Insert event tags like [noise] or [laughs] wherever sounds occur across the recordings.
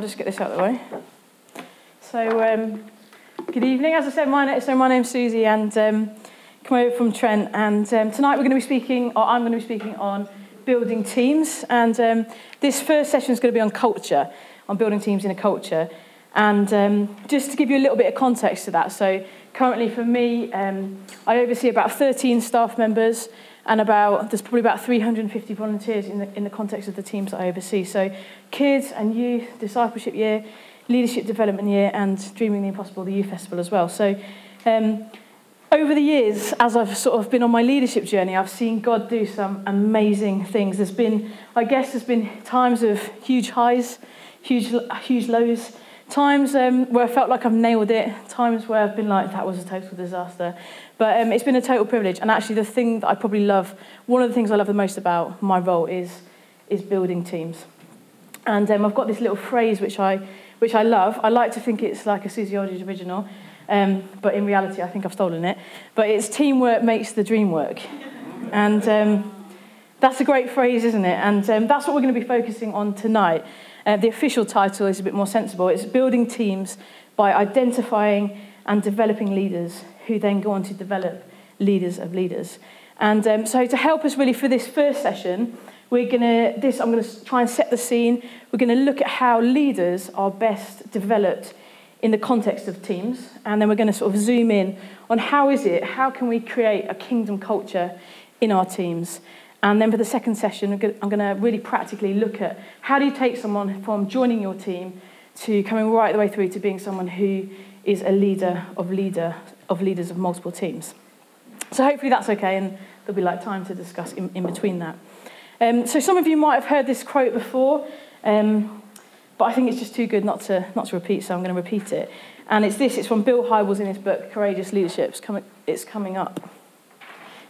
I'll just get this out of the way. So, um, good evening. As I said, my, so my name's Susie, and um, come over from Trent. And um, tonight we're going to be speaking, or I'm going to be speaking on building teams. And um, this first session is going to be on culture, on building teams in a culture. And um, just to give you a little bit of context to that, so currently for me, um, I oversee about 13 staff members and about there's probably about 350 volunteers in the, in the context of the teams that I oversee. So kids and youth, discipleship year, leadership development year, and Dreaming the Impossible, the youth festival as well. So um, over the years, as I've sort of been on my leadership journey, I've seen God do some amazing things. There's been, I guess, there's been times of huge highs, huge, huge lows, times um, where I felt like I've nailed it, times where I've been like, that was a total disaster. But um, it's been a total privilege. And actually, the thing that I probably love, one of the things I love the most about my role is, is building teams. And um, I've got this little phrase which I, which I love. I like to think it's like a Susie Aldridge original, um, but in reality, I think I've stolen it. But it's teamwork makes the dream work. And um, that's a great phrase, isn't it? And um, that's what we're going to be focusing on tonight. Uh, the official title is a bit more sensible. It's building teams by identifying and developing leaders who then go on to develop leaders of leaders. And um, so to help us really for this first session, we're going to this I'm going to try and set the scene. We're going to look at how leaders are best developed in the context of teams, and then we're going to sort of zoom in on how is it, how can we create a kingdom culture in our teams. And then for the second session, I'm going to really practically look at how do you take someone from joining your team to coming right the way through to being someone who is a leader of leader of leaders of multiple teams. So hopefully that's okay, and there'll be like time to discuss in, in between that. Um, so some of you might have heard this quote before, um, but I think it's just too good not to not to repeat, so I'm going to repeat it. And it's this. It's from Bill Hybels in his book Courageous Leadership. It's coming, it's coming up.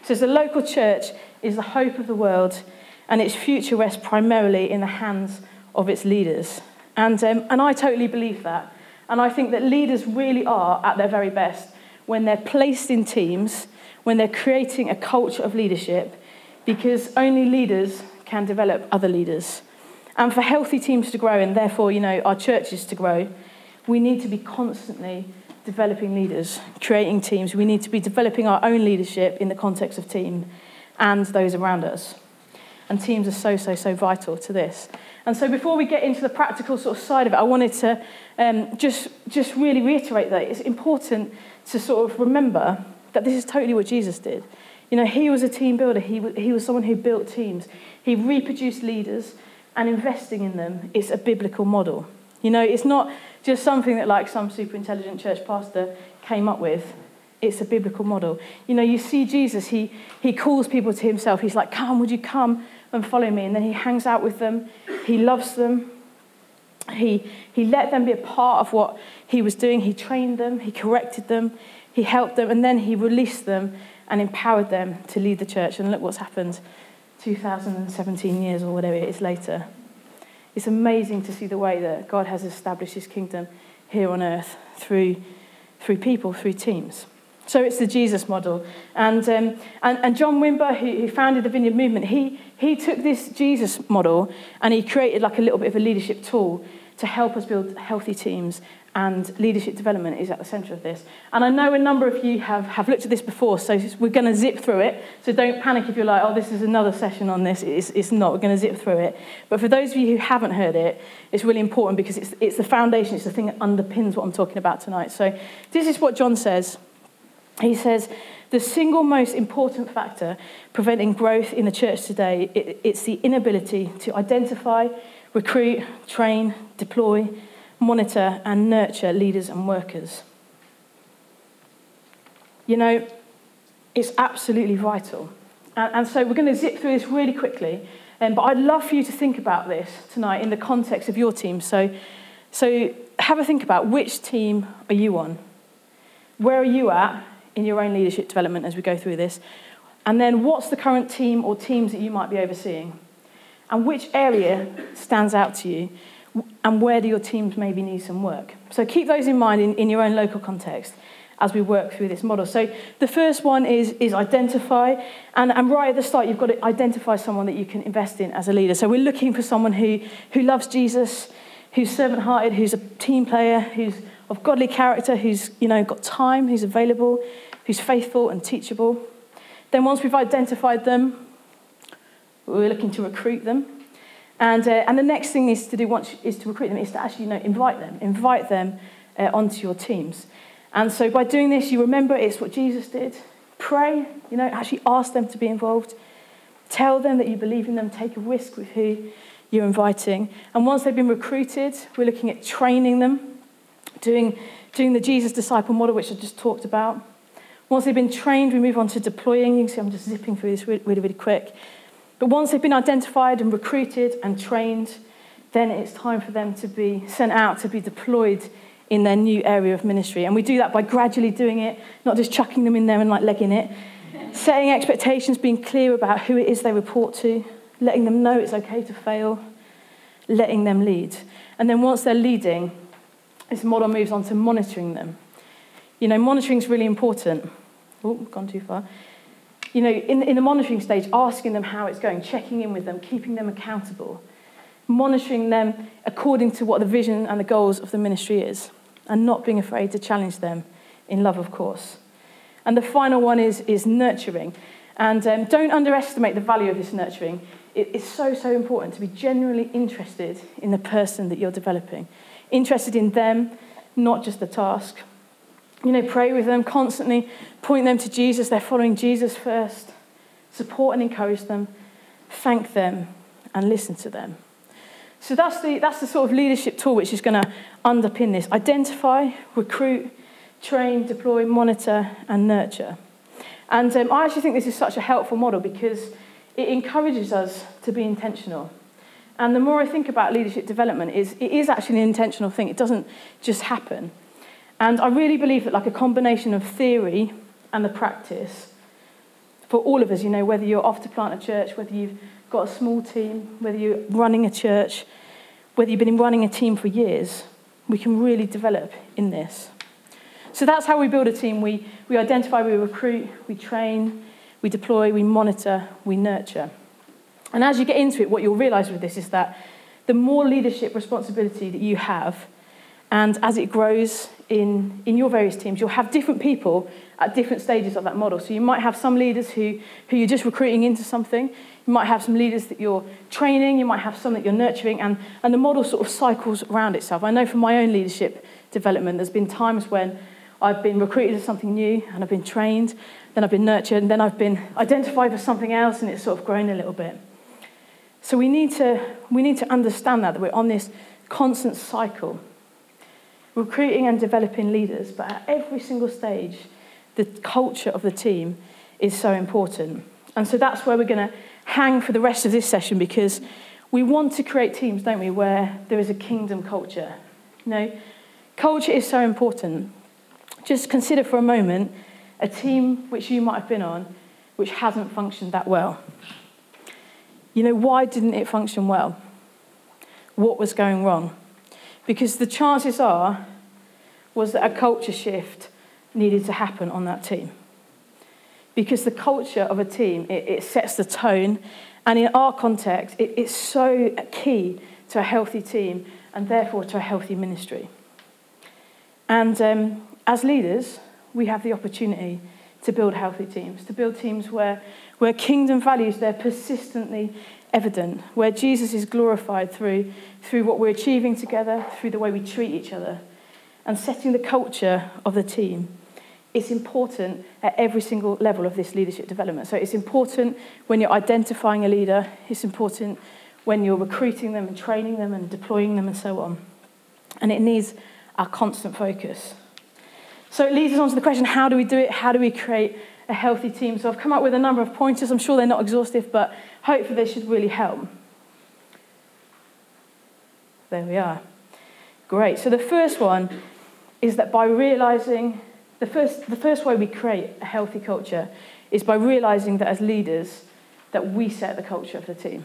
It says the local church is the hope of the world, and its future rests primarily in the hands of its leaders. And, um, and I totally believe that. And I think that leaders really are at their very best when they're placed in teams, when they're creating a culture of leadership, because only leaders can develop other leaders. And for healthy teams to grow, and therefore, you know, our churches to grow, we need to be constantly developing leaders, creating teams. We need to be developing our own leadership in the context of team and those around us. And teams are so, so, so vital to this. And so before we get into the practical sort of side of it, I wanted to um, just, just really reiterate that it's important to sort of remember that this is totally what Jesus did. You know, he was a team builder. He, he was someone who built teams. He reproduced leaders and investing in them is a biblical model. You know, it's not just something that like some super intelligent church pastor came up with. It's a biblical model. You know, you see Jesus, he, he calls people to himself. He's like, come, would you come and follow me? And then he hangs out with them. He loves them. He, he let them be a part of what he was doing. He trained them. He corrected them. He helped them. And then he released them and empowered them to lead the church. And look what's happened 2017 years or whatever it is later. It's amazing to see the way that God has established his kingdom here on earth through, through people, through teams. So it's the Jesus model. And, um, and, and John Wimber, who, who founded the Vineyard Movement, he, he took this Jesus model and he created like a little bit of a leadership tool to help us build healthy teams and leadership development is at the centre of this. And I know a number of you have, have looked at this before, so we're going to zip through it. So don't panic if you're like, oh, this is another session on this. It's, it's not. We're going to zip through it. But for those of you who haven't heard it, it's really important because it's, it's the foundation, it's the thing that underpins what I'm talking about tonight. So this is what John says. He says, the single most important factor preventing growth in the church today, it, it's the inability to identify, recruit, train, deploy, monitor, and nurture leaders and workers. You know, it's absolutely vital. And, and so we're going to zip through this really quickly. Um, but I'd love for you to think about this tonight in the context of your team. So, so have a think about which team are you on? Where are you at in your own leadership development as we go through this? And then what's the current team or teams that you might be overseeing? And which area stands out to you? And where do your teams maybe need some work? So keep those in mind in, in your own local context as we work through this model. So the first one is, is identify. And, and right at the start, you've got to identify someone that you can invest in as a leader. So we're looking for someone who, who loves Jesus, who's servant hearted, who's a team player, who's of godly character, who's you know, got time, who's available, who's faithful and teachable. Then, once we've identified them, we're looking to recruit them. And, uh, and the next thing is to do once is to recruit them is to actually you know, invite them, invite them uh, onto your teams. And so by doing this, you remember it's what Jesus did. Pray, you know, actually ask them to be involved. Tell them that you believe in them. Take a risk with who you're inviting. And once they've been recruited, we're looking at training them, doing, doing the Jesus disciple model, which I just talked about. Once they've been trained, we move on to deploying. You can see I'm just zipping through this really, really quick. But once they've been identified and recruited and trained, then it's time for them to be sent out to be deployed in their new area of ministry. And we do that by gradually doing it, not just chucking them in there and like legging it. Setting expectations, being clear about who it is they report to, letting them know it's okay to fail, letting them lead. And then once they're leading, this model moves on to monitoring them. You know, monitoring is really important. Oh, gone too far you know, in, in the monitoring stage, asking them how it's going, checking in with them, keeping them accountable, monitoring them according to what the vision and the goals of the ministry is, and not being afraid to challenge them in love, of course. And the final one is, is nurturing. And um, don't underestimate the value of this nurturing. It, it's so, so important to be genuinely interested in the person that you're developing, interested in them, not just the task. You know, pray with them constantly, point them to Jesus. They're following Jesus first. Support and encourage them, thank them, and listen to them. So that's the, that's the sort of leadership tool which is going to underpin this identify, recruit, train, deploy, monitor, and nurture. And um, I actually think this is such a helpful model because it encourages us to be intentional. And the more I think about leadership development, is it is actually an intentional thing. It doesn't just happen. And I really believe that, like a combination of theory and the practice, for all of us, you know, whether you're off to plant a church, whether you've got a small team, whether you're running a church, whether you've been running a team for years, we can really develop in this. So that's how we build a team. We, we identify, we recruit, we train, we deploy, we monitor, we nurture. And as you get into it, what you'll realize with this is that the more leadership responsibility that you have, and as it grows in, in your various teams, you'll have different people at different stages of that model. So you might have some leaders who, who you're just recruiting into something. You might have some leaders that you're training. You might have some that you're nurturing. And, and the model sort of cycles around itself. I know from my own leadership development, there's been times when I've been recruited as something new and I've been trained, then I've been nurtured, and then I've been identified for something else and it's sort of grown a little bit. So we need to, we need to understand that, that we're on this constant cycle recruiting and developing leaders, but at every single stage, the culture of the team is so important. And so that's where we're going to hang for the rest of this session because we want to create teams, don't we, where there is a kingdom culture. You know, culture is so important. Just consider for a moment a team which you might have been on which hasn't functioned that well. You know, why didn't it function well? What was going wrong? Because the chances are was that a culture shift needed to happen on that team. Because the culture of a team, it, it sets the tone. And in our context, it, it's so key to a healthy team and therefore to a healthy ministry. And um, as leaders, we have the opportunity to build healthy teams, to build teams where, where kingdom values, they're persistently evident, where Jesus is glorified through, through what we're achieving together, through the way we treat each other, and setting the culture of the team. It's important at every single level of this leadership development. So it's important when you're identifying a leader, it's important when you're recruiting them and training them and deploying them and so on. And it needs our constant focus. So it leads us on to the question how do we do it? How do we create a healthy team? So I've come up with a number of pointers. I'm sure they're not exhaustive, but hopefully they should really help. There we are. Great. So the first one is that by realizing the first, the first way we create a healthy culture is by realizing that as leaders that we set the culture of the team.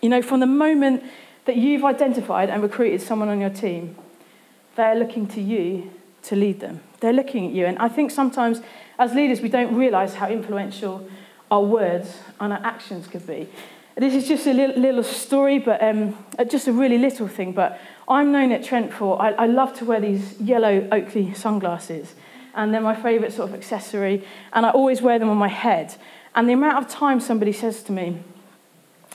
You know, from the moment that you've identified and recruited someone on your team, they're looking to you to lead them. They're looking at you. And I think sometimes as leaders, we don't realize how influential our words and our actions could be. this is just a little, little story, but um, uh, just a really little thing. But I'm known at Trent for, I, I love to wear these yellow Oakley sunglasses. And they're my favourite sort of accessory. And I always wear them on my head. And the amount of time somebody says to me,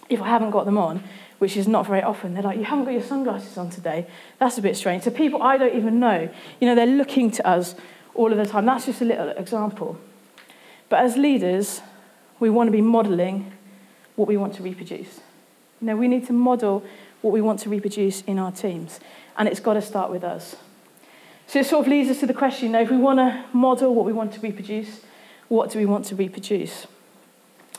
if I haven't got them on, which is not very often, they're like, You haven't got your sunglasses on today. That's a bit strange. So people I don't even know, you know, they're looking to us all of the time. That's just a little example. But as leaders, we want to be modelling what we want to reproduce. You know, we need to model what we want to reproduce in our teams, and it's got to start with us. So it sort of leads us to the question, you know, if we want to model what we want to reproduce, what do we want to reproduce?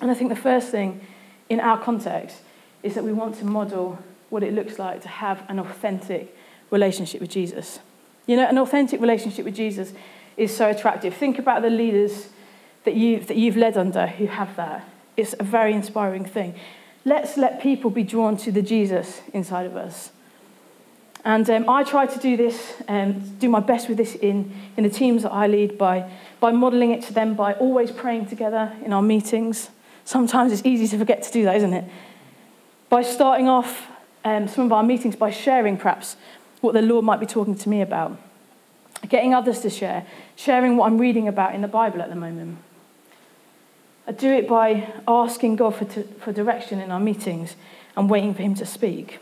And I think the first thing in our context is that we want to model what it looks like to have an authentic relationship with Jesus. You know, an authentic relationship with Jesus is so attractive. Think about the leaders that you've, that you've led under who have that. It's a very inspiring thing. Let's let people be drawn to the Jesus inside of us. And um, I try to do this, um, do my best with this in, in the teams that I lead by, by modelling it to them, by always praying together in our meetings. Sometimes it's easy to forget to do that, isn't it? By starting off um, some of our meetings by sharing perhaps what the Lord might be talking to me about, getting others to share, sharing what I'm reading about in the Bible at the moment. I do it by asking God for, t- for direction in our meetings and waiting for Him to speak.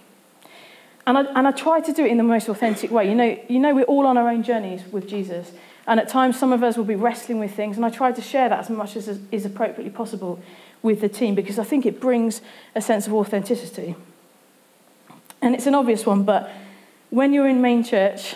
And I, and I try to do it in the most authentic way. You know, you know, we're all on our own journeys with Jesus. And at times, some of us will be wrestling with things. And I try to share that as much as is appropriately possible with the team because I think it brings a sense of authenticity. And it's an obvious one, but when you're in main church,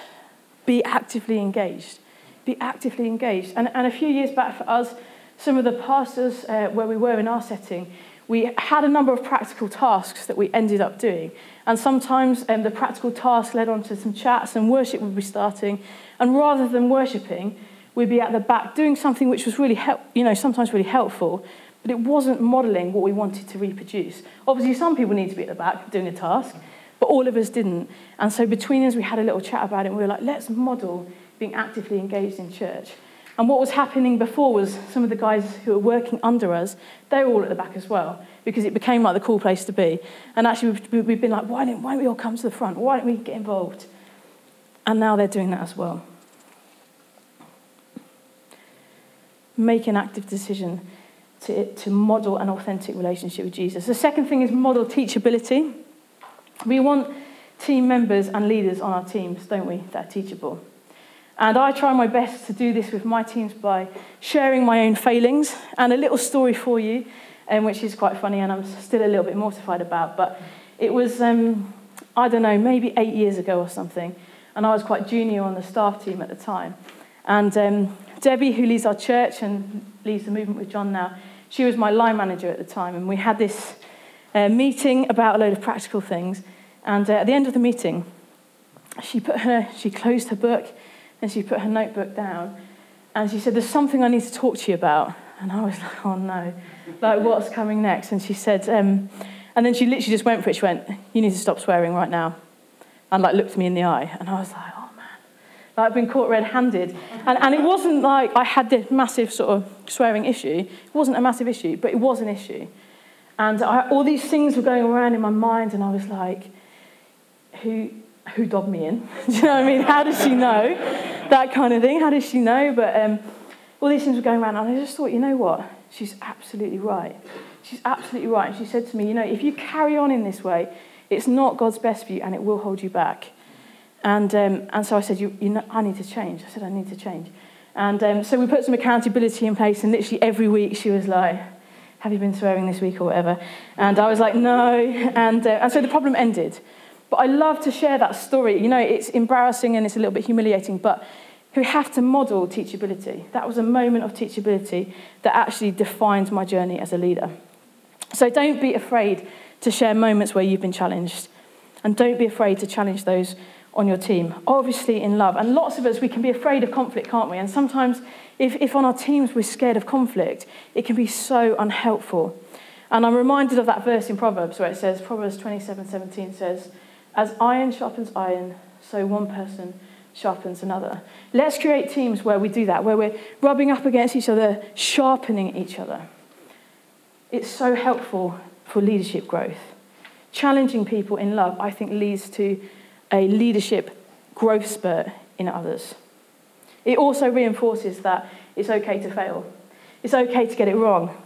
be actively engaged. Be actively engaged. And, and a few years back for us, some of the pastors uh, where we were in our setting, we had a number of practical tasks that we ended up doing. And sometimes um, the practical tasks led on to some chats and worship would be starting. And rather than worshipping, we'd be at the back doing something which was really, help, you know, sometimes really helpful, but it wasn't modelling what we wanted to reproduce. Obviously, some people need to be at the back doing a task, but all of us didn't. And so between us, we had a little chat about it, and we were like, let's model being actively engaged in church. And what was happening before was some of the guys who were working under us, they were all at the back as well, because it became like the cool place to be. And actually, we've, we've been like, why don't, why don't we all come to the front? Why don't we get involved? And now they're doing that as well. Make an active decision to, to model an authentic relationship with Jesus. The second thing is model teachability. We want team members and leaders on our teams, don't we, that are teachable. And I try my best to do this with my teams by sharing my own failings and a little story for you, um, which is quite funny and I'm still a little bit mortified about. But it was, um, I don't know, maybe eight years ago or something. And I was quite junior on the staff team at the time. And um, Debbie, who leads our church and leads the movement with John now, she was my line manager at the time. And we had this uh, meeting about a load of practical things. And uh, at the end of the meeting, she put her, she closed her book and she put her notebook down and she said, There's something I need to talk to you about. And I was like, Oh no, like what's coming next? And she said, um, and then she literally just went for it. She went, You need to stop swearing right now. And like looked me in the eye. And I was like. Like I've been caught red handed. And, and it wasn't like I had this massive sort of swearing issue. It wasn't a massive issue, but it was an issue. And I, all these things were going around in my mind, and I was like, Who, who dobbed me in? [laughs] Do you know what I mean? How does she know? That kind of thing. How does she know? But um, all these things were going around, and I just thought, you know what? She's absolutely right. She's absolutely right. And she said to me, you know, if you carry on in this way, it's not God's best for you, and it will hold you back. And, um, and so I said, you, you know, I need to change. I said, I need to change. And um, so we put some accountability in place, and literally every week she was like, have you been swearing this week or whatever? And I was like, no. [laughs] And, uh, and so the problem ended. But I love to share that story. You know, it's embarrassing and it's a little bit humiliating, but we have to model teachability. That was a moment of teachability that actually defined my journey as a leader. So don't be afraid to share moments where you've been challenged. And don't be afraid to challenge those on your team, obviously in love. And lots of us, we can be afraid of conflict, can't we? And sometimes, if, if on our teams we're scared of conflict, it can be so unhelpful. And I'm reminded of that verse in Proverbs where it says, Proverbs 27 17 says, as iron sharpens iron, so one person sharpens another. Let's create teams where we do that, where we're rubbing up against each other, sharpening each other. It's so helpful for leadership growth. Challenging people in love, I think, leads to a leadership growth spurt in others. It also reinforces that it's okay to fail, it's okay to get it wrong.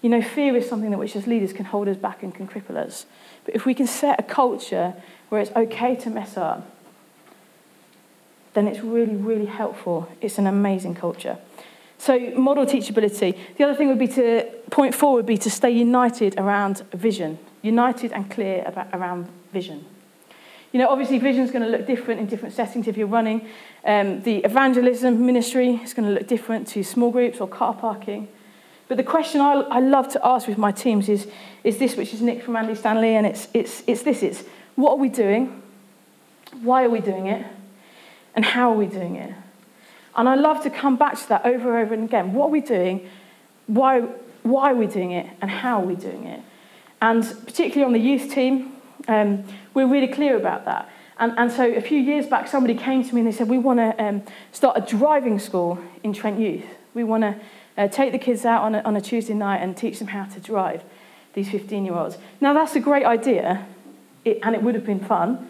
You know, fear is something that which as leaders can hold us back and can cripple us. But if we can set a culture where it's okay to mess up, then it's really, really helpful. It's an amazing culture. So, model teachability. The other thing would be to, point four would be to stay united around vision, united and clear about, around vision. You know, obviously, vision is going to look different in different settings. If you're running um, the evangelism ministry, it's going to look different to small groups or car parking. But the question I, I love to ask with my teams is, is this, which is Nick from Andy Stanley, and it's, it's, it's this it's what are we doing? Why are we doing it? And how are we doing it? And I love to come back to that over and over and again. What are we doing? Why, why are we doing it? And how are we doing it? And particularly on the youth team, um, we're really clear about that. And, and so a few years back, somebody came to me and they said, We want to um, start a driving school in Trent Youth. We want to uh, take the kids out on a, on a Tuesday night and teach them how to drive, these 15 year olds. Now, that's a great idea, it, and it would have been fun,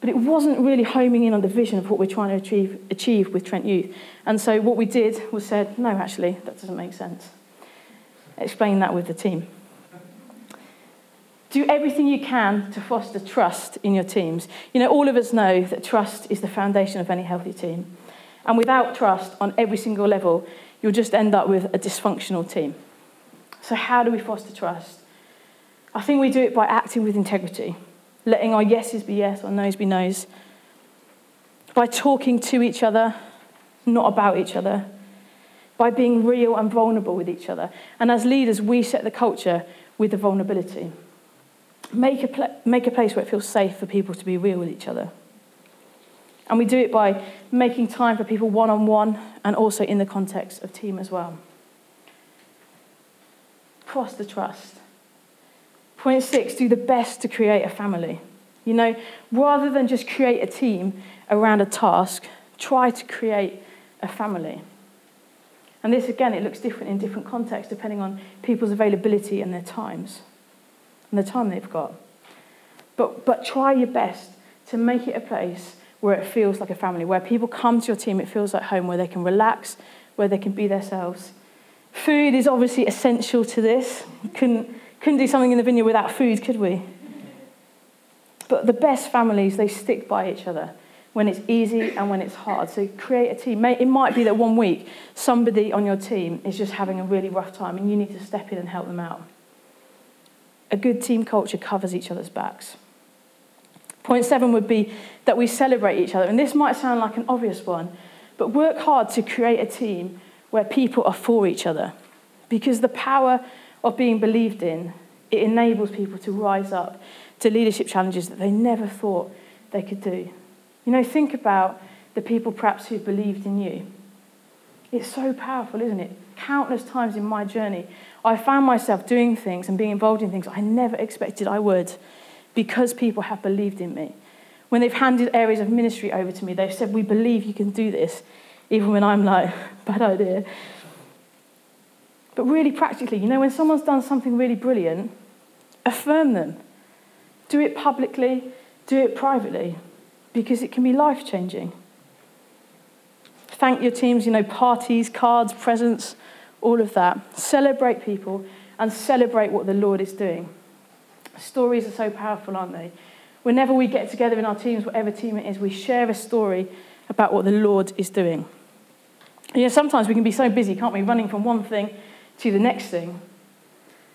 but it wasn't really homing in on the vision of what we're trying to achieve, achieve with Trent Youth. And so what we did was said, no, actually, that doesn't make sense. Explain that with the team. Do everything you can to foster trust in your teams. You know, all of us know that trust is the foundation of any healthy team. And without trust on every single level, you'll just end up with a dysfunctional team. So, how do we foster trust? I think we do it by acting with integrity letting our yeses be yes, our noes be noes, by talking to each other, not about each other, by being real and vulnerable with each other. And as leaders, we set the culture with the vulnerability. Make a, pl- make a place where it feels safe for people to be real with each other. And we do it by making time for people one on one and also in the context of team as well. Foster trust. Point six, do the best to create a family. You know, rather than just create a team around a task, try to create a family. And this, again, it looks different in different contexts depending on people's availability and their times and the time they've got. But, but try your best to make it a place where it feels like a family, where people come to your team, it feels like home, where they can relax, where they can be themselves. Food is obviously essential to this. couldn't couldn't do something in the vineyard without food, could we? But the best families, they stick by each other when it's easy and when it's hard. So create a team. It might be that one week somebody on your team is just having a really rough time and you need to step in and help them out. A good team culture covers each other's backs. Point seven would be that we celebrate each other. And this might sound like an obvious one, but work hard to create a team where people are for each other. Because the power of being believed in, it enables people to rise up to leadership challenges that they never thought they could do. You know, think about the people perhaps who believed in you. It's so powerful, isn't it? Countless times in my journey, I found myself doing things and being involved in things I never expected I would because people have believed in me. When they've handed areas of ministry over to me, they've said, We believe you can do this, even when I'm like, [laughs] Bad idea. But really practically, you know, when someone's done something really brilliant, affirm them. Do it publicly, do it privately, because it can be life changing. Thank your teams, you know, parties, cards, presents, all of that. Celebrate people and celebrate what the Lord is doing. Stories are so powerful, aren't they? Whenever we get together in our teams, whatever team it is, we share a story about what the Lord is doing. You know, sometimes we can be so busy, can't we, running from one thing to the next thing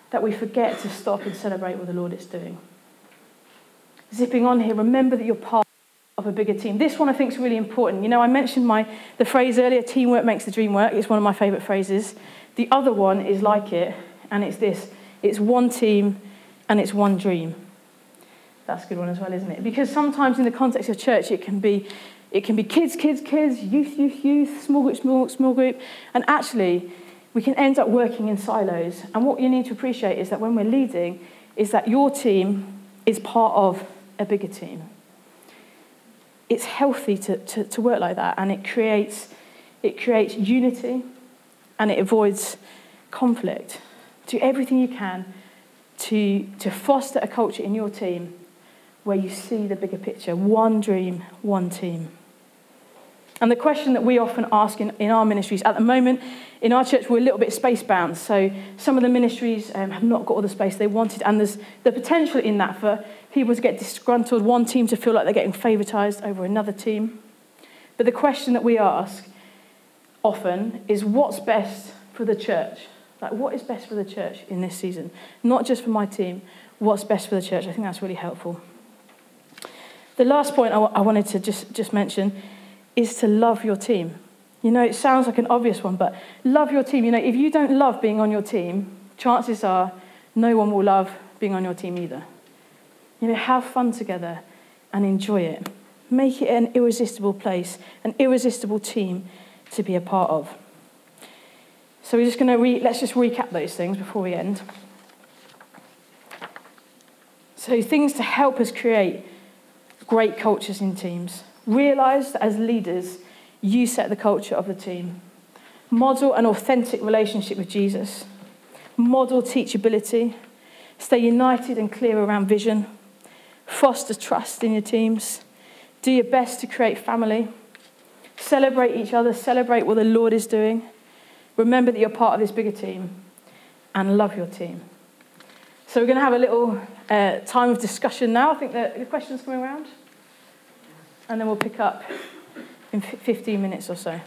that we forget to stop and celebrate what the Lord is doing. Zipping on here, remember that you're part of a bigger team. This one I think is really important. You know, I mentioned my, the phrase earlier teamwork makes the dream work. It's one of my favourite phrases. The other one is like it, and it's this it's one team and it's one dream. That's a good one as well, isn't it? Because sometimes in the context of church, it can be it can be kids, kids, kids, youth, youth, youth, small group, small, small group. And actually, we can end up working in silos. And what you need to appreciate is that when we're leading, is that your team is part of a bigger team. It's healthy to, to, to work like that, and it creates, it creates unity and it avoids conflict. Do everything you can to, to foster a culture in your team where you see the bigger picture one dream, one team. And the question that we often ask in, in our ministries at the moment, in our church, we're a little bit space bound. So some of the ministries um, have not got all the space they wanted. And there's the potential in that for people to get disgruntled, one team to feel like they're getting favoritized over another team. But the question that we ask often is what's best for the church? Like, what is best for the church in this season? Not just for my team, what's best for the church? I think that's really helpful. The last point I, w- I wanted to just, just mention is to love your team. You know, it sounds like an obvious one, but love your team. You know, if you don't love being on your team, chances are no one will love being on your team either. You know, have fun together and enjoy it. Make it an irresistible place, an irresistible team to be a part of. So we're just going to re- let's just recap those things before we end. So things to help us create great cultures in teams. Realize that as leaders, you set the culture of the team. Model an authentic relationship with Jesus. Model teachability. Stay united and clear around vision. Foster trust in your teams. Do your best to create family. Celebrate each other. Celebrate what the Lord is doing. Remember that you're part of this bigger team. And love your team. So we're going to have a little uh, time of discussion now. I think the, the questions coming around. And then we'll pick up in 15 minutes or so.